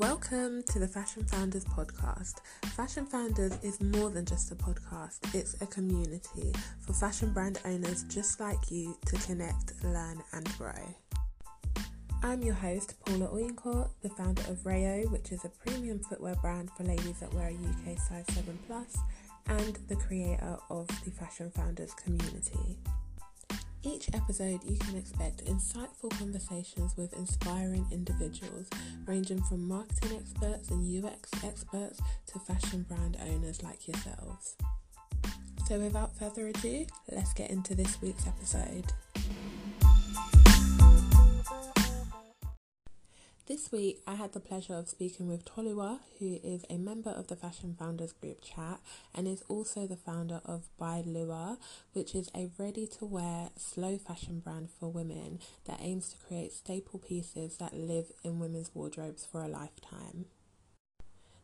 Welcome to the Fashion Founders podcast. Fashion Founders is more than just a podcast, it's a community for fashion brand owners just like you to connect, learn, and grow. I'm your host, Paula Oyencourt, the founder of Rayo, which is a premium footwear brand for ladies that wear a UK size 7 plus, and the creator of the Fashion Founders community. Each episode, you can expect insightful conversations with inspiring individuals, ranging from marketing experts and UX experts to fashion brand owners like yourselves. So, without further ado, let's get into this week's episode. This week, I had the pleasure of speaking with Toluwa, who is a member of the Fashion Founders Group chat and is also the founder of By Luwa, which is a ready to wear slow fashion brand for women that aims to create staple pieces that live in women's wardrobes for a lifetime.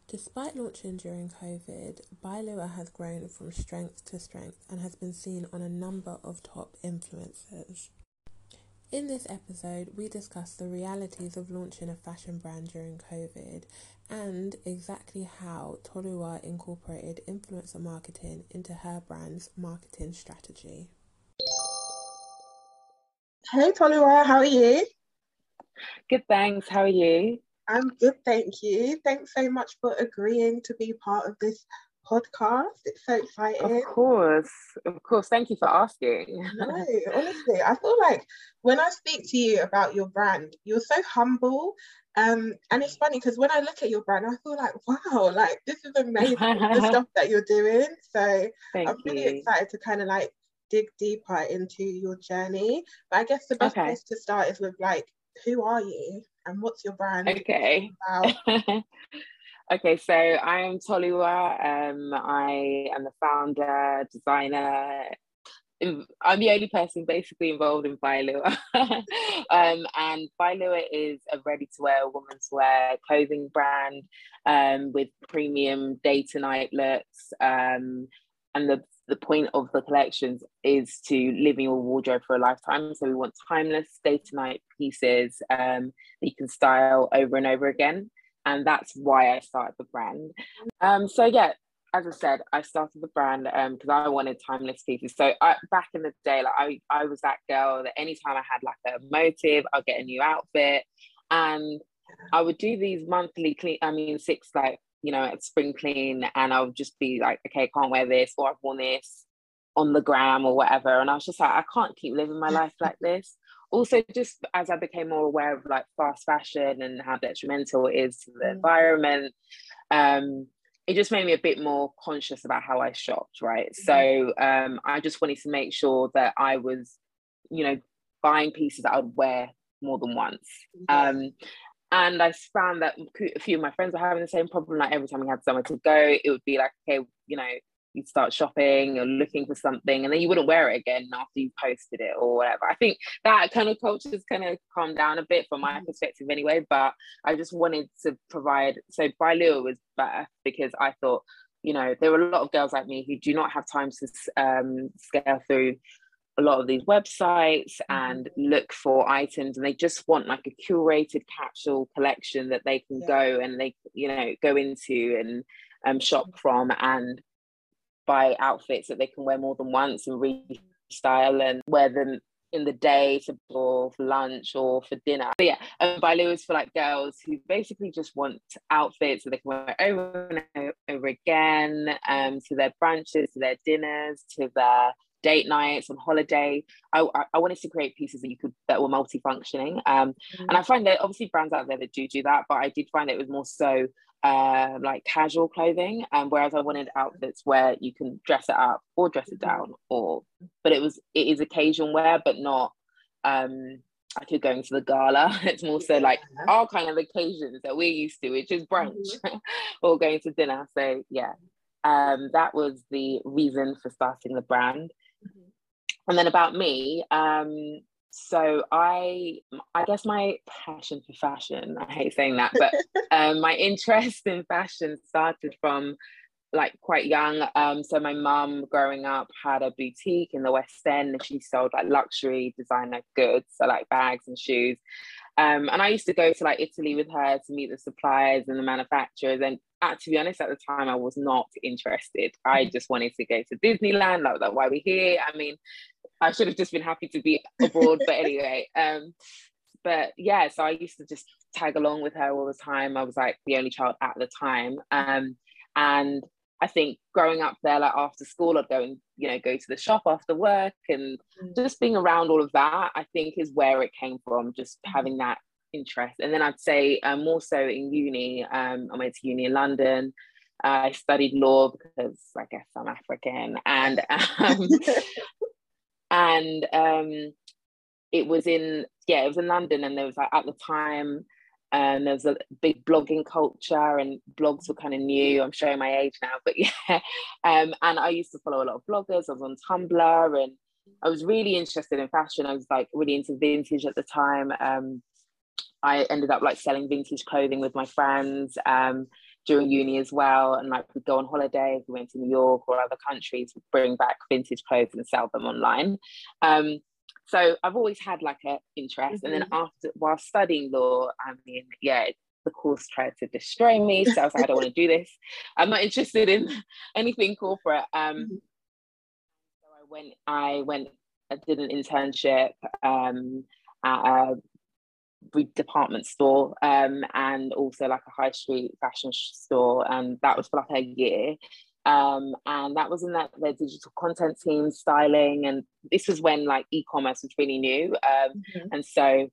Despite launching during COVID, By Luwa has grown from strength to strength and has been seen on a number of top influencers. In this episode, we discuss the realities of launching a fashion brand during COVID and exactly how Toluwa incorporated influencer marketing into her brand's marketing strategy. Hey Toluwa, how are you? Good, thanks. How are you? I'm good, thank you. Thanks so much for agreeing to be part of this podcast. It's so exciting. Of course, of course. Thank you for asking. no, honestly, I feel like when I speak to you about your brand, you're so humble. Um, and it's funny because when I look at your brand, I feel like, wow, like this is amazing the stuff that you're doing. So Thank I'm really you. excited to kind of like dig deeper into your journey. But I guess the best okay. place to start is with like, who are you and what's your brand? Okay. Okay, so I am Toluwa. Um, I am the founder, designer. I'm the only person basically involved in By Luwa. um, and By Luwa is a ready to wear women's wear clothing brand um, with premium day to night looks. Um, and the, the point of the collections is to live in your wardrobe for a lifetime. So we want timeless day to night pieces um, that you can style over and over again and that's why I started the brand. Um, so yeah, as I said, I started the brand because um, I wanted timeless pieces. So I, back in the day, like I, I was that girl that anytime I had like a motive, I'll get a new outfit, and I would do these monthly clean. I mean, six like you know at spring clean, and I would just be like, okay, I can't wear this, or I've worn this on the gram or whatever, and I was just like, I can't keep living my life like this also just as I became more aware of like fast fashion and how detrimental it is to the mm. environment, um, it just made me a bit more conscious about how I shopped, right? Mm-hmm. So um, I just wanted to make sure that I was, you know, buying pieces that I would wear more than once. Um, and I found that a few of my friends were having the same problem. Like every time we had somewhere to go, it would be like, okay, you know, you'd start shopping or looking for something and then you wouldn't wear it again after you posted it or whatever. I think that kind of culture has kind of calmed down a bit from my mm-hmm. perspective anyway, but I just wanted to provide, so By Luwa was better because I thought, you know, there were a lot of girls like me who do not have time to um, scale through a lot of these websites mm-hmm. and look for items and they just want like a curated capsule collection that they can yeah. go and they you know go into and um, shop mm-hmm. from and buy outfits that they can wear more than once and restyle and wear them in the day for, for lunch or for dinner. But yeah, and By Luwa for like girls who basically just want outfits that they can wear over and over again um, to their brunches, to their dinners, to their date nights on holiday. I, I wanted to create pieces that you could that were multifunctioning. Um, mm-hmm. And I find that obviously brands out there that do do that, but I did find it was more so uh, like casual clothing, um, whereas I wanted outfits where you can dress it up or dress it down, or but it was it is occasion wear, but not um I could go into the gala. It's more so like all kind of occasions that we're used to, which is brunch mm-hmm. or going to dinner. So yeah, um, that was the reason for starting the brand. Mm-hmm. And then about me, um, so I I guess my passion for fashion, I hate saying that, but um, my interest in fashion started from like quite young. Um, so my mum growing up had a boutique in the West End and she sold like luxury designer goods, so like bags and shoes. Um, and I used to go to like Italy with her to meet the suppliers and the manufacturers. And uh, to be honest, at the time, I was not interested. I mm-hmm. just wanted to go to Disneyland. Like, that's why we're here. I mean, I should have just been happy to be abroad. but anyway, um, but yeah, so I used to just tag along with her all the time. I was like the only child at the time. Um, and I think growing up there, like after school, I'd go and you know go to the shop after work, and mm. just being around all of that, I think is where it came from. Just mm. having that interest, and then I'd say um, more so in uni. Um, I went to uni in London. I studied law because I guess I'm African, and um, and um, it was in yeah, it was in London, and there was like at the time and there was a big blogging culture and blogs were kind of new. I'm showing my age now but yeah. Um, and i used to follow a lot of bloggers. I was on tumblr and i was really interested in fashion. I was like really into vintage at the time. Um, i ended up like selling vintage clothing with my friends um, during uni as well and like we'd go on holiday we went to new york or other countries we'd bring back vintage clothes and sell them online um, so I've always had like an interest. Mm-hmm. And then mm-hmm. after while studying law, I mean, yeah, the course tried to destroy me. So I was like, I don't want to do this. I'm not interested in anything corporate. Um, mm-hmm. so I went, I went, I did an internship um, at a department store um, and also like a high street fashion store. And that was for like a year. Um, and that was in that their digital content team styling and this was when like e-commerce was really new um, mm-hmm. and so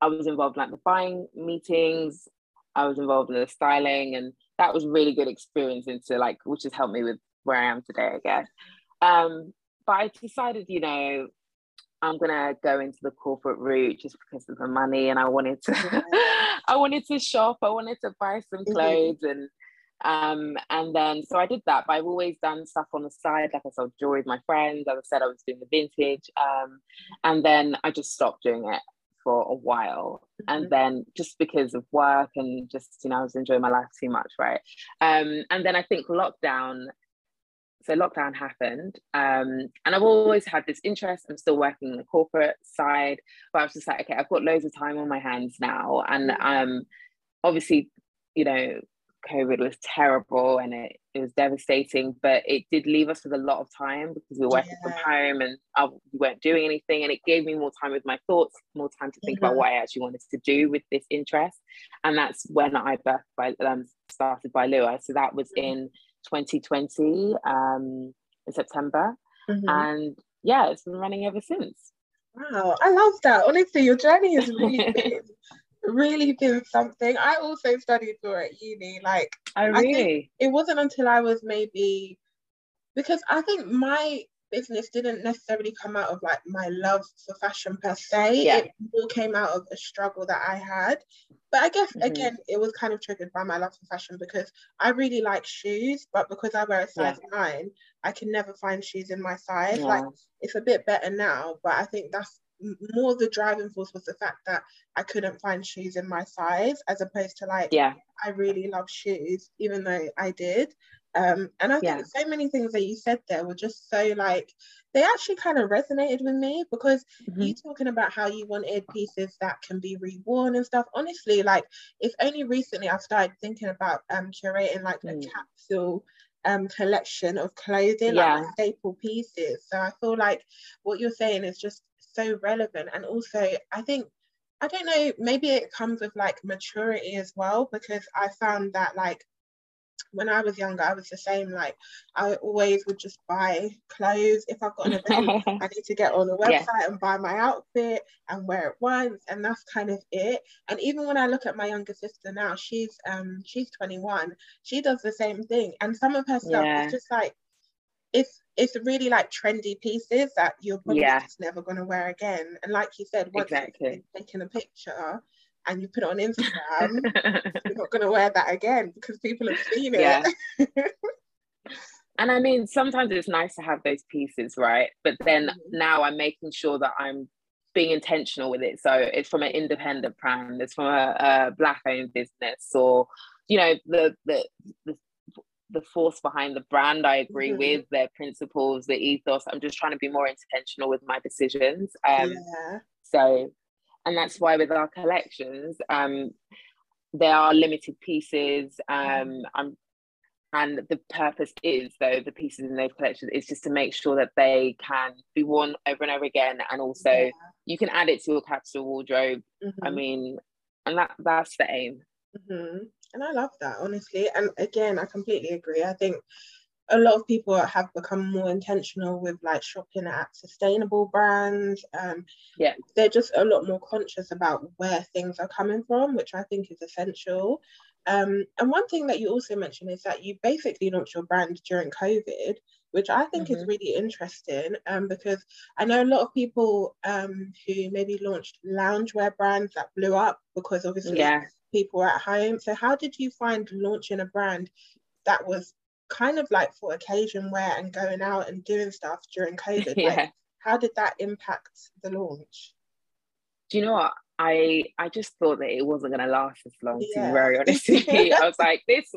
i was involved in like the buying meetings i was involved in the styling and that was really good experience into like which has helped me with where i am today i guess um, but i decided you know i'm gonna go into the corporate route just because of the money and i wanted to i wanted to shop i wanted to buy some mm-hmm. clothes mm-hmm. and um, and then, so I did that, but I've always done stuff on the side. Like I sold jewelry with my friends. As I said, I was doing the vintage. Um, and then I just stopped doing it for a while. Mm-hmm. And then just because of work and just, you know, I was enjoying my life too much, right? Um, and then I think lockdown, so lockdown happened. Um, and I've always had this interest. I'm still working on the corporate side, but I was just like, okay, I've got loads of time on my hands now. And mm-hmm. um, obviously, you know, COVID was terrible and it, it was devastating, but it did leave us with a lot of time because we were working yeah. from home and I, we weren't doing anything. And it gave me more time with my thoughts, more time to think mm-hmm. about what I actually wanted to do with this interest. And that's when I birthed by, um, started by Luwa. So that was mm-hmm. in 2020, um, in September. Mm-hmm. And yeah, it's been running ever since. Wow, I love that. Honestly, your journey has really been, really been something. I also studied law at uni. Like, oh, really? it wasn't until I was maybe because I think my business didn't necessarily come out of like my love for fashion per se. Yeah. It all came out of a struggle that I had. But I guess mm-hmm. again, it was kind of triggered by my love for fashion because I really like shoes, but because I wear a size yeah. nine, I can never find shoes in my size. Yeah. Like it's a bit better now, but I think that's more the driving force was the fact that I couldn't find shoes in my size, as opposed to like, yeah, I really love shoes, even though I did. Um, and I think yeah. so many things that you said there were just so like they actually kind of resonated with me because mm-hmm. you talking about how you wanted pieces that can be reworn and stuff. Honestly, like it's only recently I've started thinking about um curating like mm. a capsule um collection of clothing, yeah. like staple pieces. So I feel like what you're saying is just so relevant and also i think i don't know maybe it comes with like maturity as well because i found that like when I was younger, I was the same. Like I always would just buy clothes. If I've got an event, I need to get on the website yeah. and buy my outfit and wear it once, and that's kind of it. And even when I look at my younger sister now, she's um she's 21. She does the same thing, and some of her stuff yeah. is just like it's it's really like trendy pieces that you're probably yeah. just never going to wear again. And like you said, once exactly. you've taken a picture and you put it on Instagram, you're not going to wear that again because people have seen it. Yeah. and I mean, sometimes it's nice to have those pieces, right? But then mm-hmm. now I'm making sure that I'm being intentional with it. So it's from an independent brand, it's from a, a black owned business, or you know, the the the the force behind the brand I agree mm-hmm. with, their principles, the ethos. I'm just trying to be more intentional with my decisions. Um, yeah. So, and that's why with our collections, um, there are limited pieces. Um, I'm and the purpose is though the pieces in those collections is just to make sure that they can be worn over and over again and also yeah. you can add it to your capsule wardrobe mm-hmm. i mean and that that's the aim mm-hmm. and i love that honestly and again i completely agree i think a lot of people have become more intentional with like shopping at sustainable brands um yeah they're just a lot more conscious about where things are coming from which i think is essential um, and one thing that you also mentioned is that you basically launched your brand during COVID, which I think mm-hmm. is really interesting um, because I know a lot of people um, who maybe launched loungewear brands that blew up because obviously yeah. people were at home. So, how did you find launching a brand that was kind of like for occasion wear and going out and doing stuff during COVID? yeah. Like, how did that impact the launch? Do you know what? I I just thought that it wasn't going to last as long. Yeah. To be very honest with you, I was like, this,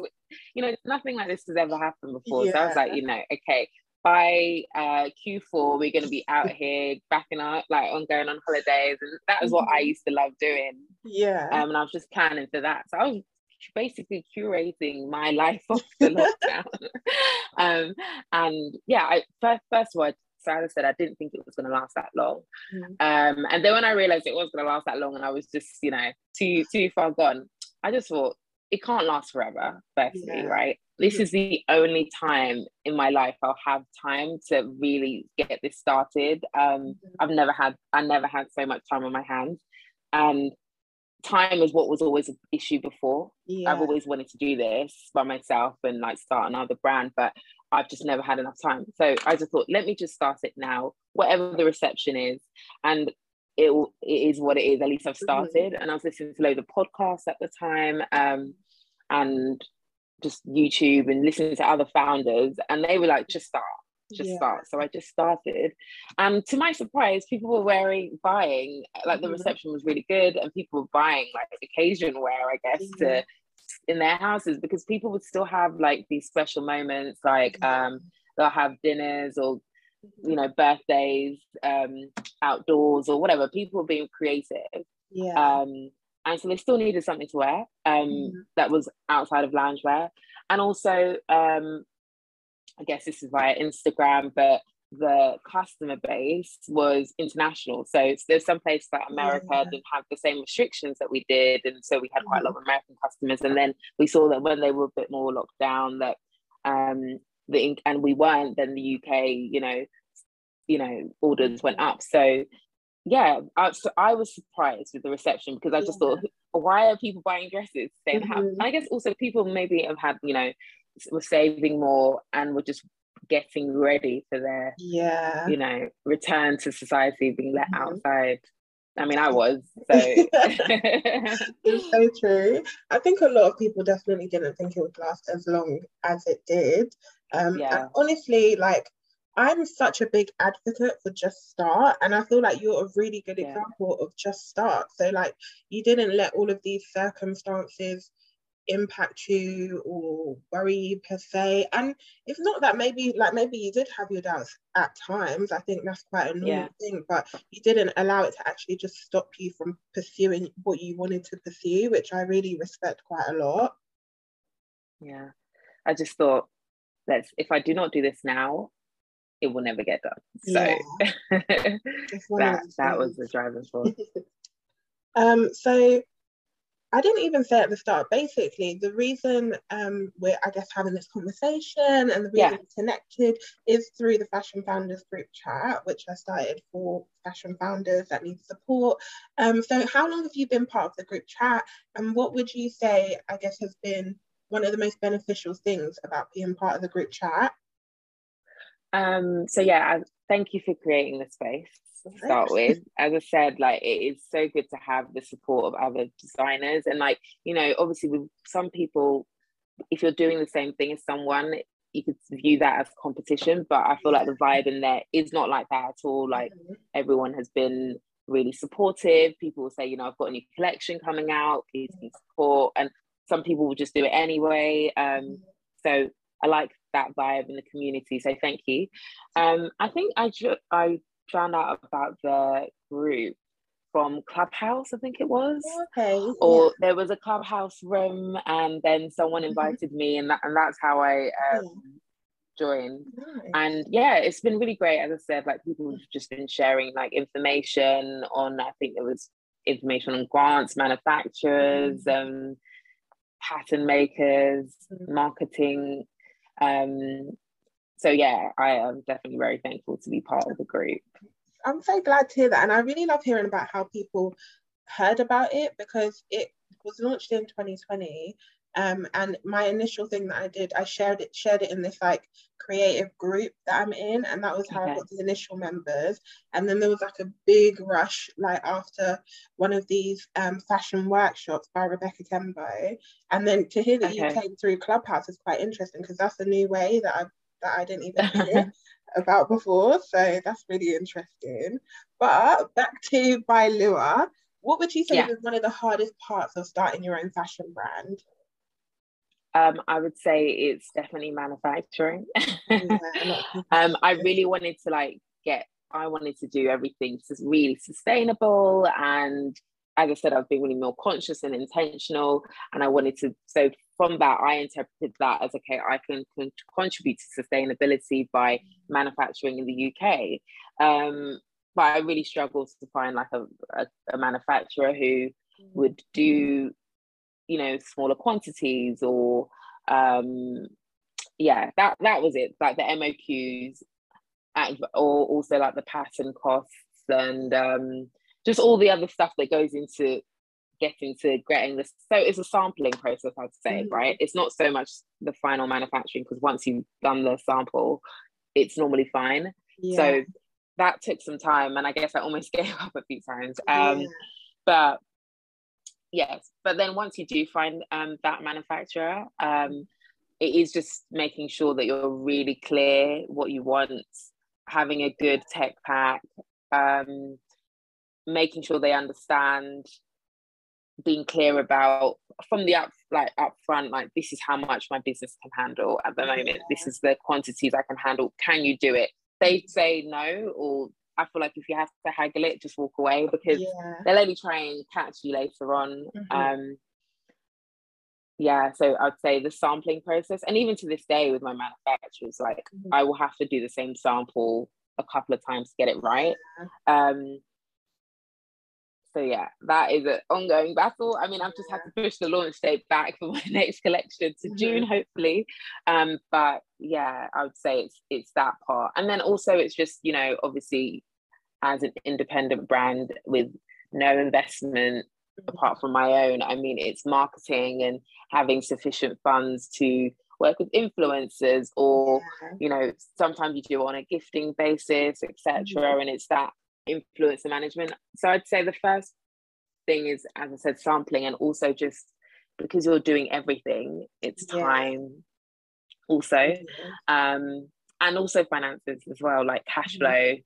you know, nothing like this has ever happened before. Yeah. So I was like, you know, okay, by uh, Q4 we're going to be out here backing up, like on going on holidays, and that was what I mm-hmm. used to love doing. Yeah, um, and I was just planning for that. So I was basically curating my life off the lockdown. um, and yeah, I first first of all, Sarah said, I didn't think it was going to last that long. Mm. Um, and then when I realized it was going to last that long and I was just, you know, too, too far gone, I just thought it can't last forever, firstly, yeah. right? This mm-hmm. is the only time in my life I'll have time to really get this started. Um, mm-hmm. I've never had, I never had so much time on my hands. And time is what was always an issue before. Yeah. I've always wanted to do this by myself and like start another brand, but I've just never had enough time. So I just thought, let me just start it now, whatever the reception is. And it, it is what it is. At least I've mm-hmm. started. Mm-hmm. And I was listening to loads of podcasts at the time um, and just YouTube and listening to other founders. And they were like, just start, just yeah. start. So I just started. And to my surprise, people were wearing, buying, like the mm-hmm. reception was really good. And people were buying like occasion wear, I guess, mm-hmm. to in their houses because people would still have like these special moments like um they'll have dinners or you know birthdays um outdoors or whatever people were being creative yeah um and so they still needed something to wear um mm-hmm. that was outside of loungewear and also um i guess this is via instagram but the customer base was international. So there's some places like America yeah. didn't have the same restrictions that we did, and so we had quite a lot of mm-hmm. American customers. And then we saw that when they were a bit more locked down, that um, the and we weren't, then the UK, you know, you know, orders went up. So yeah, I, so I was surprised with the reception because I just yeah. thought, why are people buying dresses? They mm-hmm. have, I guess also people maybe have had, you know, were saving more and were just getting ready for their yeah you know return to society being let mm-hmm. outside I mean, I was so. it's so true. I think a lot of people definitely didn't think it would last as long as it did. Um, yeah. honestly, like I'm such a big advocate for Just Start, and I feel like you're a really good yeah. example of Just Start. So, like, you didn't let all of these circumstances impact you or worry you per se. And it's not that maybe like maybe you did have your doubts at times. I think that's quite a normal yeah. thing but you didn't allow it to actually just stop you from pursuing what you wanted to pursue which i really respect quite a lot. Yeah. I just thought let's if i do not do this now it will never get done. So yeah. that that was the driving force. Um so I didn't even say at the start. Basically, the reason um, we're, I guess, having this conversation and the reason yeah. we're connected is through the Fashion Founders group chat, which I started for fashion founders that need support. Um, so, how long have you been part of the group chat, and what would you say, I guess, has been one of the most beneficial things about being part of the group chat? Um, so yeah, thank you for creating the space start with. As I said, like it is so good to have the support of other designers. And like, you know, obviously with some people, if you're doing the same thing as someone, you could view that as competition. But I feel like the vibe in there is not like that at all. Like mm-hmm. everyone has been really supportive. People will say, you know, I've got a new collection coming out, please can support. And some people will just do it anyway. Um, mm-hmm. so I like that vibe in the community. So thank you. Um, I think I ju- I found out about the group from Clubhouse, I think it was. Okay. Or yeah. there was a Clubhouse room, and then someone mm-hmm. invited mm-hmm. me, and that and that's how I um, joined. Nice. And yeah, it's been really great. As I said, like people have just been sharing like information on. I think there was information on grants, manufacturers, mm-hmm. um, pattern makers, mm-hmm. marketing. Um, so yeah, I am definitely very thankful to be part of the group. I'm so glad to hear that. And I really love hearing about how people heard about it because it was launched in 2020. Um, and my initial thing that I did, I shared it, shared it in this like creative group that I'm in, and that was how okay. I got the initial members. And then there was like a big rush, like after one of these um, fashion workshops by Rebecca Kembo. And then to hear that okay. you came through Clubhouse is quite interesting because that's a new way that I that I didn't even hear about before. So that's really interesting. But back to By Luwa, what would you say yeah. is one of the hardest parts of starting your own fashion brand? Um, I would say it's definitely manufacturing. yeah, um, I really wanted to like get, I wanted to do everything really sustainable and as I said, I've been really more conscious and intentional, and I wanted to. So from that, I interpreted that as okay, I can, can contribute to sustainability by manufacturing in the UK. Um, but I really struggled to find like a, a, a manufacturer who would do, you know, smaller quantities or, um, yeah, that that was it. Like the MOQs, and or also like the pattern costs and um, just all the other stuff that goes into getting to getting this so it's a sampling process i'd say mm-hmm. right it's not so much the final manufacturing because once you've done the sample it's normally fine yeah. so that took some time and i guess i almost gave up a few times um yeah. but yes but then once you do find um that manufacturer um it is just making sure that you're really clear what you want having a good tech pack um making sure they understand being clear about from the up like up front like this is how much my business can handle at the moment. This is the quantities i can handle. Can you do it? They say no or i feel like if you have to haggle it just walk away because yeah. they'll only try and catch you later on. Mm-hmm. um yeah so i'd say the sampling process and even to this day with my manufacturers like mm-hmm. i will have to do the same sample a couple of times to get it right. Um so yeah, that is an ongoing battle. I mean, I've just had to push the launch date back for my next collection to mm-hmm. June, hopefully. Um, but yeah, I would say it's it's that part, and then also it's just you know obviously as an independent brand with no investment mm-hmm. apart from my own. I mean, it's marketing and having sufficient funds to work with influencers or yeah. you know sometimes you do on a gifting basis etc mm-hmm. and it's that influencer management. So I'd say the first thing is, as I said, sampling, and also just because you're doing everything, it's time. Also, mm-hmm. um, and also finances as well, like cash mm-hmm. flow.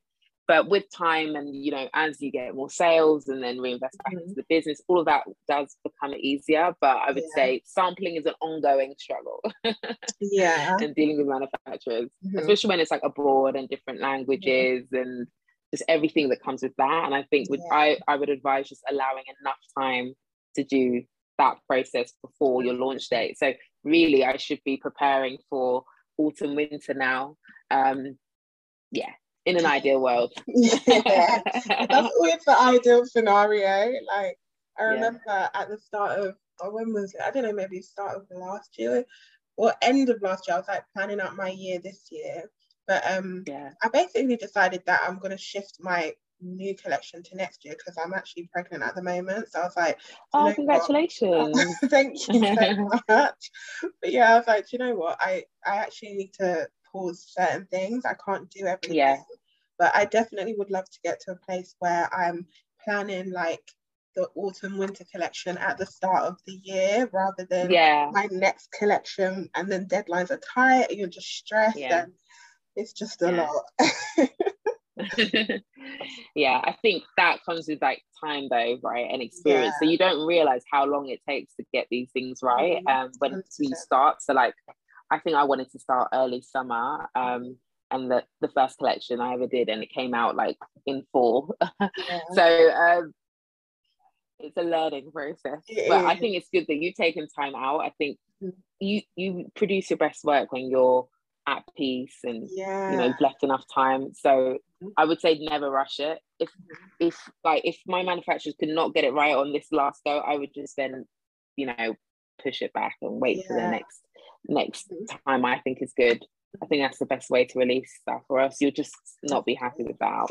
But with time, and you know, as you get more sales and then reinvest back mm-hmm. into the business, all of that does become easier. But I would yeah. say sampling is an ongoing struggle. yeah, and dealing with manufacturers, mm-hmm. especially when it's like abroad and different languages and just everything that comes with that. And I think with, yeah. I, I would advise just allowing enough time to do that process before your launch date. So really I should be preparing for autumn winter now. Um yeah, in an ideal world. yeah. That's always the ideal scenario. Like I remember yeah. at the start of or when was it? I don't know, maybe start of last year or end of last year. I was like planning out my year this year. But um, yeah. I basically decided that I'm going to shift my new collection to next year because I'm actually pregnant at the moment. So I was like, oh, congratulations! Thank you so much. But yeah, I was like, you know what? I I actually need to pause certain things. I can't do everything. Yeah. But I definitely would love to get to a place where I'm planning like the autumn winter collection at the start of the year rather than yeah. my next collection and then deadlines are tight and you're just stressed yeah. and it's just a yeah. lot. yeah, I think that comes with like time though, right? And experience. Yeah. So you don't realize how long it takes to get these things right. Mm-hmm. Um when we start. So like I think I wanted to start early summer. Um and the, the first collection I ever did and it came out like in fall. Yeah. so um it's a learning process. It but is. I think it's good that you've taken time out. I think mm. you you produce your best work when you're at peace and yeah. you know you've left enough time. So mm-hmm. I would say never rush it. If mm-hmm. if like if my manufacturers could not get it right on this last go, I would just then, you know, push it back and wait yeah. for the next next mm-hmm. time I think is good. I think that's the best way to release stuff, or else you'll just not be happy with that.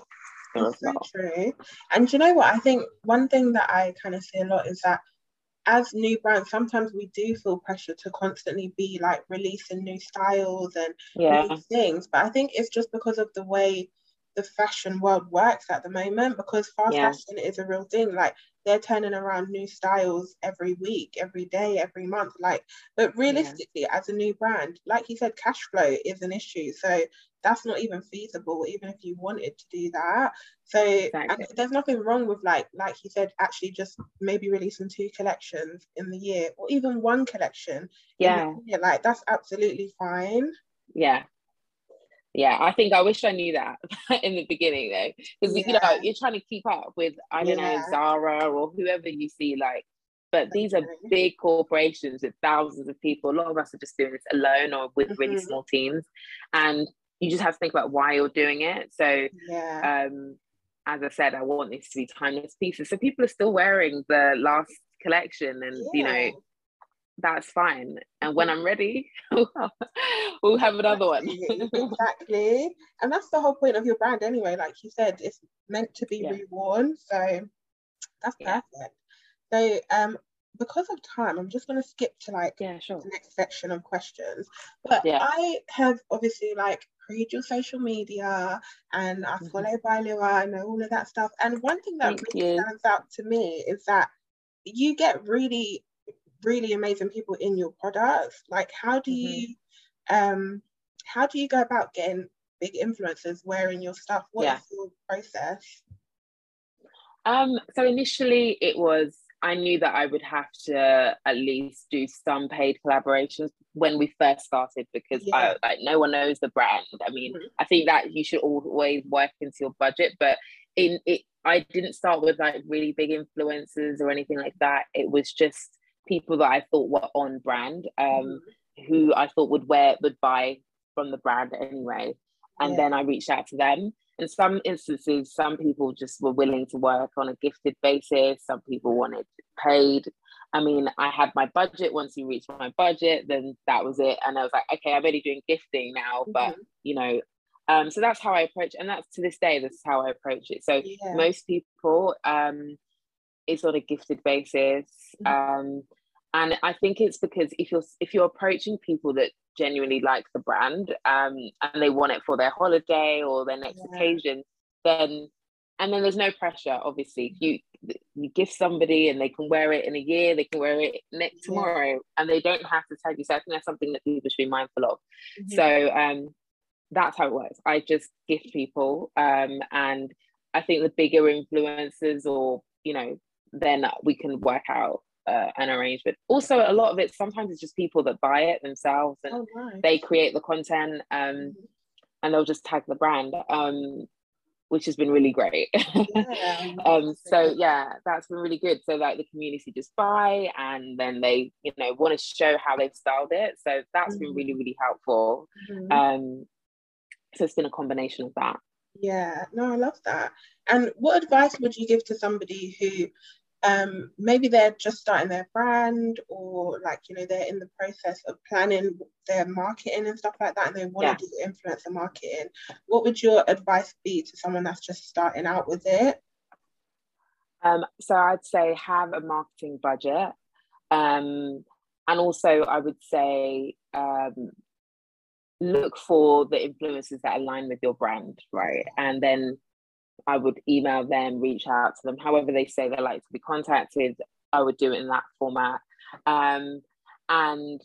So true. And you know what? I think one thing that I kind of see a lot is that as new brands, sometimes we do feel pressure to constantly be like releasing new styles and yeah. new things. But I think it's just because of the way the fashion world works at the moment because fast yeah. fashion is a real thing. Like they're turning around new styles every week, every day, every month. Like, but realistically, yeah. as a new brand, like you said, cash flow is an issue. So that's not even feasible, even if you wanted to do that. So exactly. there's nothing wrong with like, like you said, actually just maybe releasing two collections in the year or even one collection. Yeah. Yeah. Like that's absolutely fine. Yeah, yeah i think i wish i knew that in the beginning though because yeah. you know you're trying to keep up with i don't yeah. know zara or whoever you see like but these are big corporations with thousands of people a lot of us are just doing this alone or with mm-hmm. really small teams and you just have to think about why you're doing it so yeah. um as i said i want this to be timeless pieces so people are still wearing the last collection and you know that's fine. And when I'm ready, we'll have another one. exactly. And that's the whole point of your brand anyway. Like you said, it's meant to be yeah. reworn. So that's yeah. perfect. So um because of time, I'm just gonna skip to like yeah, sure. the next section of questions. But yeah. I have obviously like read your social media and I mm-hmm. follow. ByLuwa and all of that stuff. And one thing that Thank really you. stands out to me is that you get really really amazing people in your products like how do mm-hmm. you um how do you go about getting big influencers wearing your stuff What yeah. is your process um so initially it was I knew that I would have to at least do some paid collaborations when we first started because yeah. I, like no one knows the brand. I mean, mm-hmm. I think that you should always work into your budget, but in it, I didn't start with like really big influencers or anything like that. It was just people that I thought were on brand, um, mm-hmm. who I thought would wear would buy from the brand anyway. And yeah. then I reached out to them. In some instances, some people just were willing to work on a gifted basis. Some people wanted paid. I mean, I had my budget. Once you reach my budget, then that was it. And I was like, okay, I'm only doing gifting now, mm-hmm. but you know, um, so that's how I approach, and that's to this day, this is how I approach it. So yeah. most people, um, it's on a gifted basis. Mm-hmm. Um, and I think it's because if you're if you're approaching people that genuinely like the brand um, and they want it for their holiday or their next yeah. occasion, then and then there's no pressure. Obviously, you you give somebody and they can wear it in a year, they can wear it next yeah. tomorrow, and they don't have to tag you. So I think that's something that people should be mindful of. Mm-hmm. So um, that's how it works. I just gift people, um, and I think the bigger influencers or you know then we can work out uh, an arrangement. Also, a lot of it sometimes it's just people that buy it themselves and oh, nice. they create the content um, mm-hmm. and they'll just tag the brand, um, which has been really great. Yeah, um, so yeah, that's been really good. So like the community just buy and then they you know want to show how they've styled it. So that's mm-hmm. been really really helpful. Mm-hmm. Um, so it's been a combination of that. Yeah, no, I love that. And what advice would you give to somebody who um, maybe they're just starting their brand or like you know they're in the process of planning their marketing and stuff like that and they want yeah. to do influencer marketing. What would your advice be to someone that's just starting out with it? Um, so i'd say have a marketing budget. Um, and also i would say um, look for the influencers that align with your brand right? And then I would email them, reach out to them, however they say they like to be contacted. I would do it in that format. Um, and,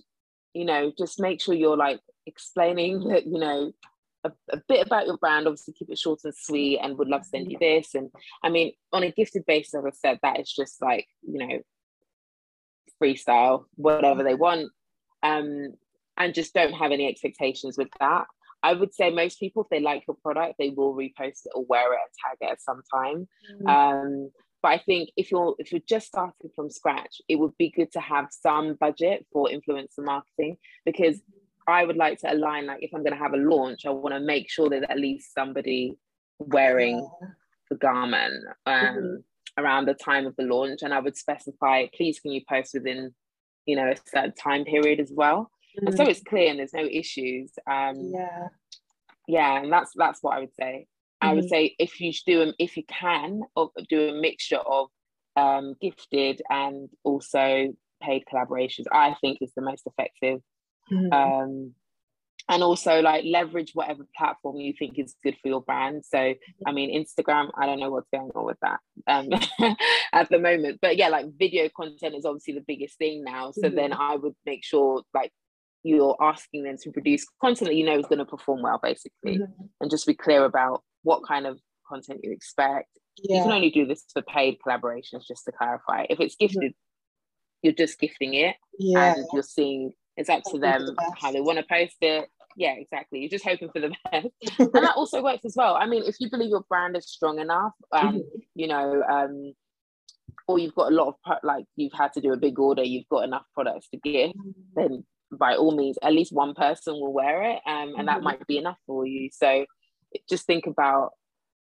you know, just make sure you're like explaining that, you know, a, a, bit about your brand, obviously keep it short and sweet and would love to send you this. And I mean, on a gifted basis, as I said, that is just like, you know, freestyle, whatever they want. Um, and just don't have any expectations with that. I would say most people, if they like your product, they will repost it or wear it and tag it at some time. Mm. Um, but I think if you're if you're just starting from scratch, it would be good to have some budget for influencer marketing because I would like to align like if I'm going to have a launch, I want to make sure there's at least somebody wearing the garment um, mm-hmm. around the time of the launch, and I would specify, please, can you post within you know a certain time period as well, mm-hmm. and so mm. it's clear and there's no issues. Um, yeah, yeah, and that's that's what I would say. Mm-hmm. I would mm-hmm. say if you do them if you can or do a mixture of um, gifted and also paid collaborations, I think is the most effective. Mm-hmm. Um, and also like leverage whatever platform you think is good for your brand. So I mean Instagram, I don't know what's going on with that um, at the moment, but yeah, like video content is obviously the biggest thing now. So mm-hmm. then I would make sure like you're asking them to produce content that you know is going to perform well, basically, mm-hmm. and just be clear about what kind of content you expect. Yeah. You can only do this for paid collaborations, just to clarify. If it's gifted, mm-hmm. you're just gifting it, yeah. and you're seeing it's up to them the how they want to post it. Yeah, exactly. You're just hoping for the best, and that also works as well. I mean, if you believe your brand is strong enough, um, mm-hmm. you know, um, or you've got a lot of like you've had to do a big order, you've got enough products to give, mm-hmm. then by all means, at least one person will wear it, um, and mm-hmm. that might be enough for you. So just think about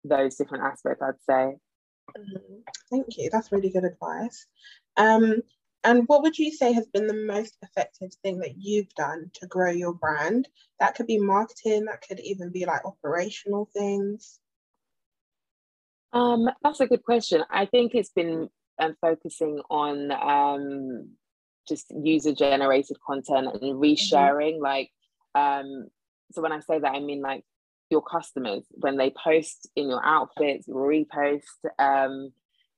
those different aspects. I'd say. Mm-hmm. Thank you. That's really good advice. Um, and what would you say has been the most effective thing that you've done to grow your brand? That could be marketing. That could even be like operational things. Um, that's a good question. I think it's been um, focusing on um, just user generated content and mm-hmm. resharing. Mm-hmm. Like, um, so when I say that, I mean like your customers when they post in your outfits, repost, um,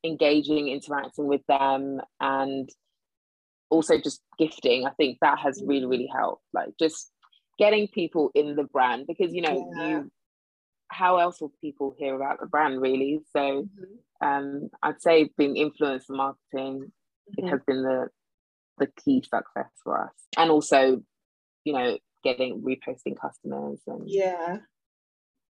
engaging, interacting with them, and also just gifting. I think that has really, really helped. Like just getting people in the brand because you know yeah. you how else will people hear about the brand really so mm-hmm. um i'd say being influencer marketing mm-hmm. it has been the the key success for us. And also you know getting reposting customers and yeah.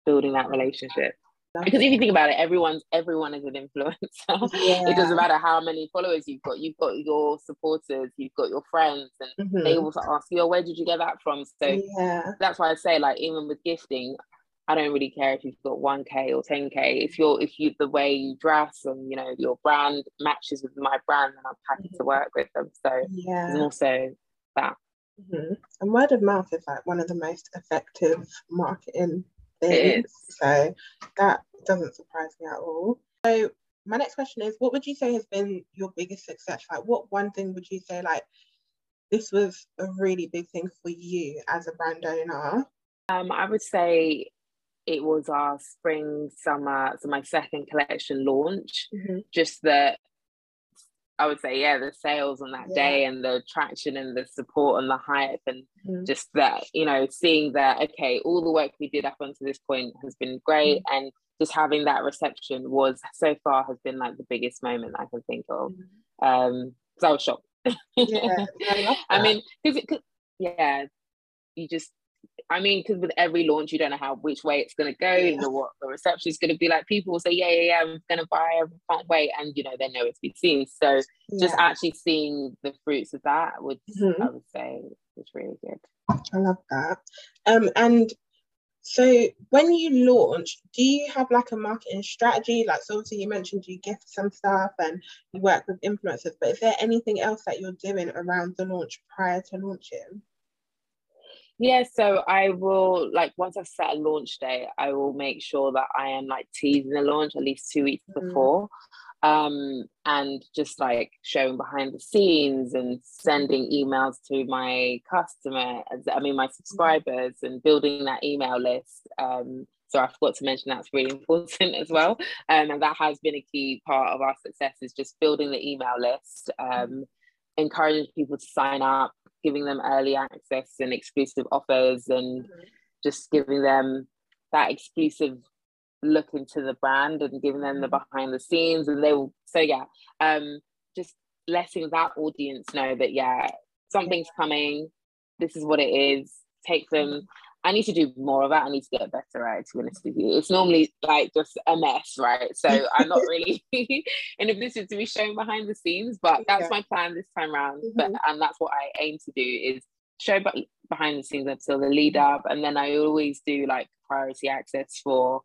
building that relationship. Because if you think about it everyone's everyone is an influencer. Yeah. it doesn't matter how many followers you've got. You've got your supporters you've got your friends and mm-hmm. they also ask you oh, where did you get that from? So yeah. that's why i say like even with gifting i don't really care if you've got 1k or 10k if you're if you the way you dress and you know your brand matches with my brand then i'm happy mm-hmm. to work with them so yeah and also that mm-hmm. and word of mouth is like one of the most effective marketing things. So that doesn't surprise me at all. So my next question is what would you say has been your biggest success? Like what one thing would you say like this was a really big thing for you as a brand owner? Um, I would say it was our spring summer so my second collection launch mm-hmm. just that I would say, yeah, the sales on that yeah. day and the traction and the support and the hype and mm. just that, you know, seeing that, okay, all the work we did up until this point has been great. Mm. And just having that reception was so far has been like the biggest moment I can think of. Mm. Um, because I was shocked. yeah, I, I mean, because it, yeah, you just I mean, because with every launch, you don't know how which way it's going to go, yeah. know what the reception is going to be like. People will say, "Yeah, yeah, yeah, I'm going to buy. I can't wait," and you know they know it's be seen. So yeah. just actually seeing the fruits of that would, mm-hmm. I would say, was really good. I love that. Um, and so when you launch, do you have like a marketing strategy? Like, so obviously you mentioned you gift some stuff and you work with influencers, but is there anything else that you're doing around the launch prior to launching? Yeah, so I will like once I've set a launch date, I will make sure that I am like teasing the launch at least two weeks mm. before. Um, and just like showing behind the scenes and sending emails to my customer, I mean my subscribers, and building that email list. Um, so I forgot to mention that's really important as well, um, and that has been a key part of our success is just building the email list, um, encouraging people to sign up, giving them early access and exclusive offers and mm-hmm. just giving them that exclusive look into the brand and giving them the mm-hmm. behind the scenes and they will so yeah um just letting that audience know that yeah something's coming this is what it is take them I need to do more of that. I need to get better at it, to be honest with you. It's normally like just a mess, right? So I'm not really in a position to be shown behind the scenes, but that's yeah. my plan this time around. Mm-hmm. But and that's what I aim to do is show behind the scenes until the lead mm-hmm. up. And then I always do like priority access for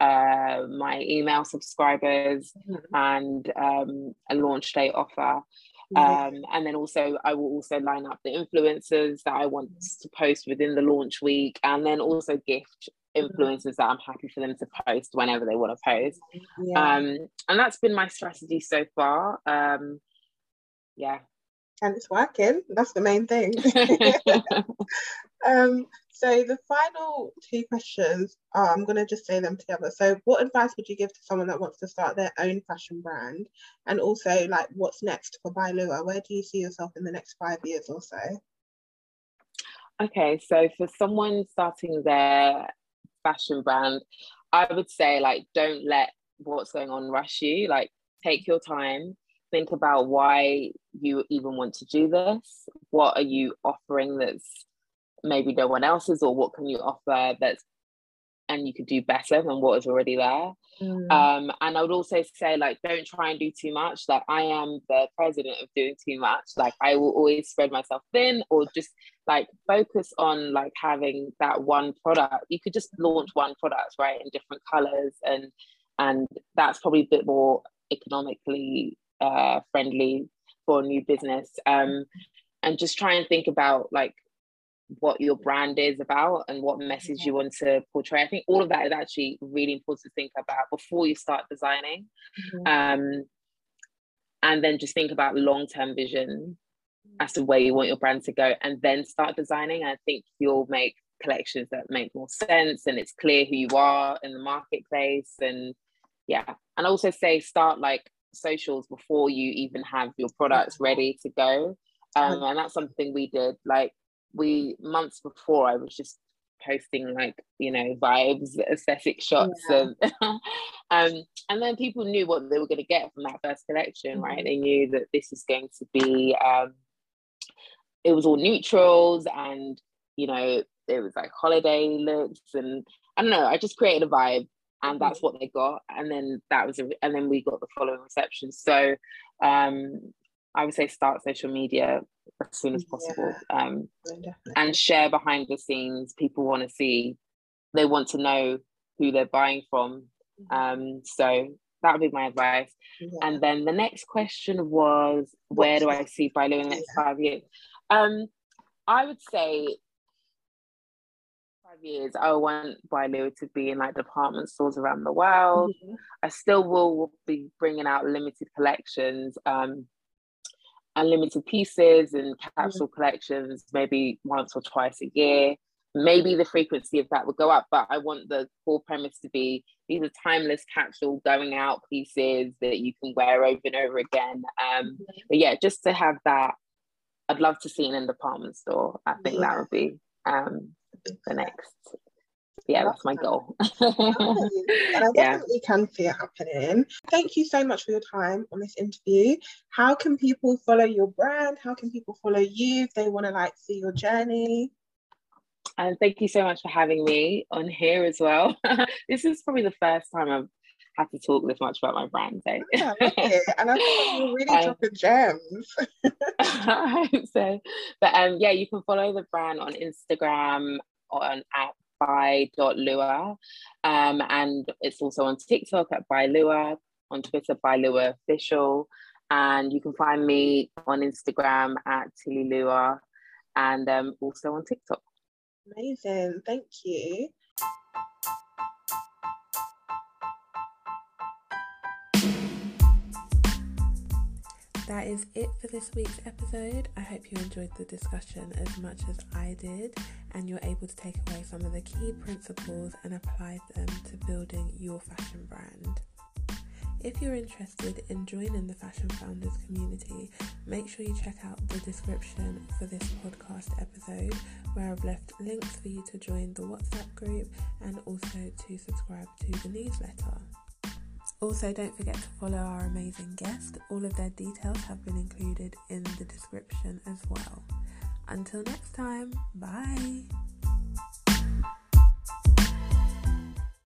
uh, my email subscribers mm-hmm. and um, a launch day offer. Um, and then also, I will also line up the influencers that I want to post within the launch week, and then also gift mm-hmm. influencers that I'm happy for them to post whenever they want to post. Yeah. Um, and that's been my strategy so far. Um, yeah. And it's working. That's the main thing. um, so the final two questions, are, I'm going to just say them together. So what advice would you give to someone that wants to start their own fashion brand? And also like what's next for ByLuwa? Where do you see yourself in the next five years or so? Okay, so for someone starting their fashion brand, I would say like don't let what's going on rush you. Like take your time, think about why you even want to do this. What are you offering that's maybe no one else's or what can you offer that's and you could do better than what is already there. Mm. um and i would also say like don't try and do too much. Like i am the president of doing too much. Like i will always spread myself thin or just like focus on like having that one product. You could just launch one product right in different colors and and that's probably a bit more economically uh friendly for a new business. Um and just try and think about like what your brand is about and what message you want to portray. I think all of that is actually really important to think about before you start designing. Mm-hmm. Um, and then just think about long-term vision as to where you want your brand to go and then start designing. I think you'll make collections that make more sense and it's clear who you are in the marketplace. And yeah, and also say start like socials before you even have your products ready to go. Um, and that's something we did. Like we months before I was just posting like you know vibes aesthetic shots yeah. and um and then people knew what they were going to get from that first collection mm-hmm. right they knew that this is going to be um it was all neutrals and you know it was like holiday looks and I don't know I just created a vibe and mm-hmm. that's what they got and then that was a, and then we got the following reception so um I would say start social media as soon as possible yeah, um, and share behind the scenes. People want to see they want to know who they're buying from. Mm-hmm. um, so that would be my advice. Yeah. and then the next question was where do i see ByLuwa in the next five years? Um, i would say five years i want ByLuwa to be in like department stores around the world. Mm-hmm. i still will be bringing out limited collections um, unlimited pieces and capsule mm-hmm. collections maybe once or twice a year maybe the frequency of that would go up but i want the core premise to be these are timeless capsule going out pieces that you can wear over and over again um mm-hmm. but yeah just to have that i'd love to see it in a department store i think yeah. that would be um the next yeah, that's my goal. and I definitely yeah. can see it happening. Thank you so much for your time on this interview. How can people follow your brand? How can people follow you if they want to like see your journey? And thank you so much for having me on here as well. this is probably the first time I've had to talk this much about my brand. So. Yeah, and I thought you were really um, dropping gems. I hope so. But um, yeah, you can follow the brand on Instagram or on at by.luwa. Um, and it's also on TikTok at by byluwa, on Twitter, by byluwa official. And you can find me on Instagram at Luwa, and um, also on TikTok. Amazing. Thank you. That is it for this week's episode. I hope you enjoyed the discussion as much as I did and you're able to take away some of the key principles and apply them to building your fashion brand. If you're interested in joining the Fashion Founders community, make sure you check out the description for this podcast episode where I've left links for you to join the WhatsApp group and also to subscribe to the newsletter. Also, don't forget to follow our amazing guest. All of their details have been included in the description as well. Until next time, bye.